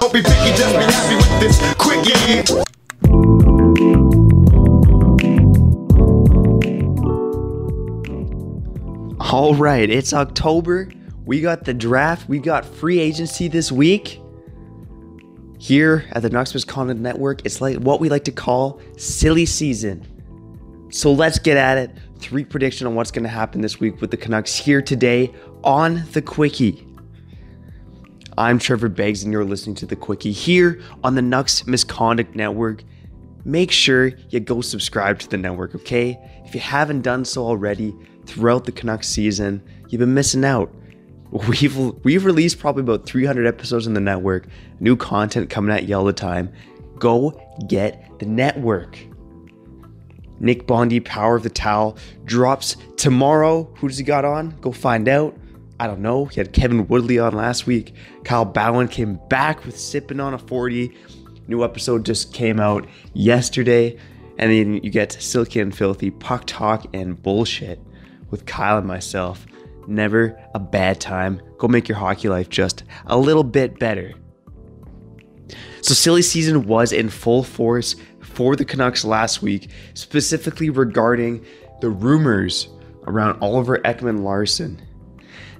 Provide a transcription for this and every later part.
Don't be picky, just be happy with this. All right, it's October. We got the draft. We got free agency this week. Here at the Nucks Misconduct Network, it's like what we like to call silly season. So let's get at it. Three prediction on what's going to happen this week with the Canucks here today on the Quickie. I'm Trevor Beggs, and you're listening to the Quickie here on the Nucks Misconduct Network. Make sure you go subscribe to the network, okay? If you haven't done so already throughout the Canucks season, you've been missing out. We've we've released probably about 300 episodes in the network, new content coming at you all the time. Go get the network. Nick Bondi, Power of the Towel, drops tomorrow. Who does he got on? Go find out. I don't know. He had Kevin Woodley on last week. Kyle Bowen came back with Sipping on a 40. New episode just came out yesterday. And then you get Silky and Filthy, Puck Talk, and Bullshit with Kyle and myself. Never a bad time. Go make your hockey life just a little bit better. So, silly season was in full force for the Canucks last week, specifically regarding the rumors around Oliver Ekman Larsson.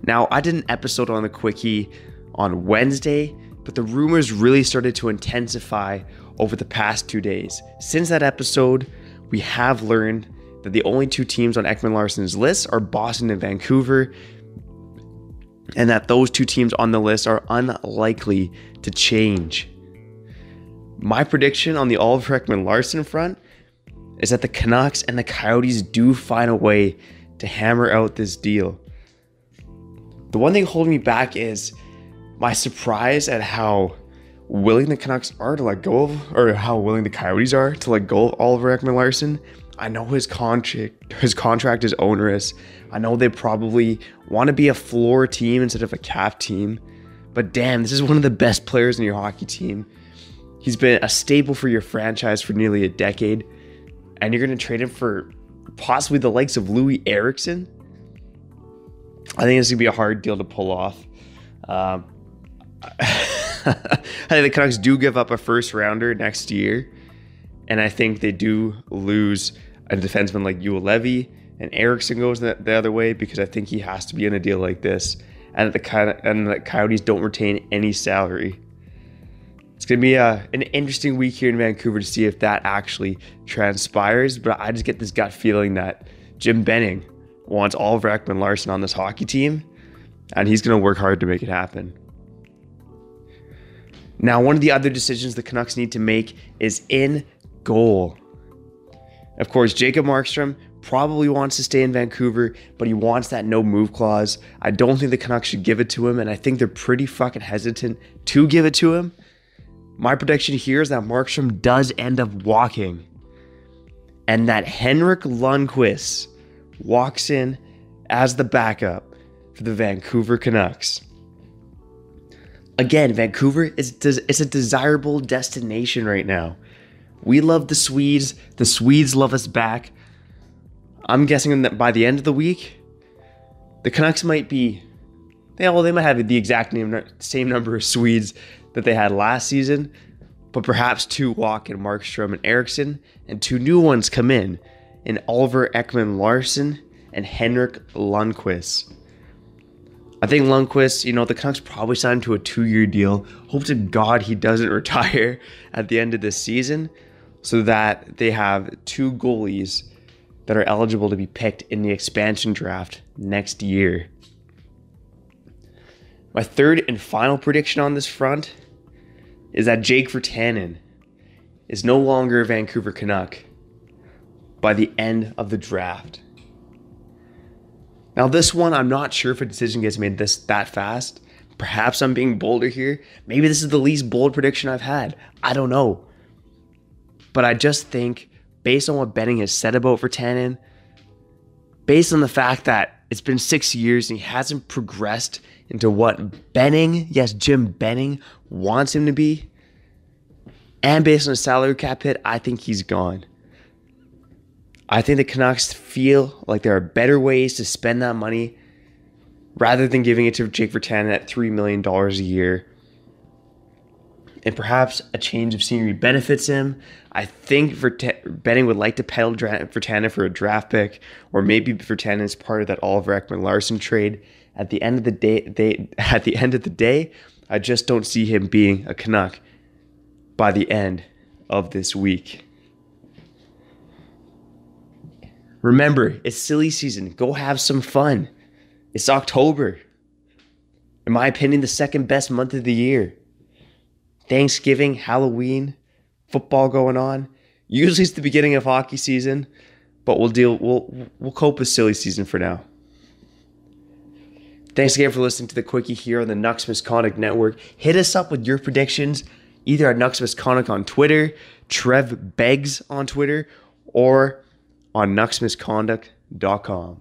Now, I did an episode on the Quickie on Wednesday, but the rumors really started to intensify over the past two days. Since that episode, we have learned that the only two teams on Ekman Larsson's list are Boston and Vancouver, and that those two teams on the list are unlikely to change. My prediction on the Oliver Ekman Larsson front is that the Canucks and the Coyotes do find a way to hammer out this deal. The one thing holding me back is my surprise at how willing the Canucks are to let go of, or how willing the Coyotes are to let go of Oliver Ekman Larsson. I know his contract his contract is onerous. I know they probably want to be a floor team instead of a cap team. But damn, this is one of the best players in your hockey team. He's been a staple for your franchise for nearly a decade. And you're going to trade him for possibly the likes of Loui Eriksson? I think it's to be a hard deal to pull off. Um, I think the Canucks do give up a first rounder next year. And I think they do lose a defenseman like Juolevi and Eriksson goes the, the, other way because I think he has to be in a deal like this. And the, and the Coyotes don't retain any salary. It's to be a, an interesting week here in Vancouver to see if that actually transpires. But I just get this gut feeling that Jim Benning wants Oliver Ekman Larsson on this hockey team, and he's going to work hard to make it happen. Now, one of the other decisions the Canucks need to make is in goal. Of course, Jacob Markstrom probably wants to stay in Vancouver, but he wants that no move clause. I don't think the Canucks should give it to him, and I think they're pretty fucking hesitant to give it to him. My prediction here is that Markstrom does end up walking, and that Henrik Lundqvist walks in as the backup for the Vancouver Canucks. Again, Vancouver is it's a desirable destination right now. We love the Swedes. The Swedes love us back. I'm guessing that by the end of the week, the Canucks might be, they, well, they might have the exact name, same number of Swedes that they had last season, but perhaps two walk in Markstrom and Eriksson, and two new ones come in, in Oliver Ekman Larsson and Henrik Lundqvist. I think Lundqvist, you know, the Canucks probably signed to a two-year deal. Hope to God he doesn't retire at the end of this season so that they have two goalies that are eligible to be picked in the expansion draft next year. My third and final prediction on this front is that Jake Virtanen is no longer a Vancouver Canuck by the end of the draft. Now, this one, I'm not sure if a decision gets made this that fast, Perhaps I'm being bolder here. Maybe this is the least bold prediction I've had. I don't know. But I just think, based on what Benning has said about Virtanen, based on the fact that it's been six years and he hasn't progressed into what Benning, yes, Jim Benning, wants him to be, and based on a salary cap hit, I think he's gone. I think the Canucks feel like there are better ways to spend that money rather than giving it to Jake Virtanen at $3 million a year. And perhaps a change of scenery benefits him. I think Vert- Benning would like to peddle dra- for a draft pick, or maybe Virtanen is part of that Oliver Ekman Larsson trade. At the end of the day, they at the end of the day, I just don't see him being a Canuck by the end of this week. Remember, it's silly season. Go have some fun. It's October. In my opinion, the second best month of the year. Thanksgiving, Halloween, football going on. Usually it's the beginning of hockey season, but we'll deal we'll we'll cope with silly season for now. Thanks again for listening to the quickie here on the Nucks Misconduct Network. Hit us up with your predictions either at Nucks Misconduct on Twitter, Trev Beggs on Twitter, or on nucksmisconduct.com.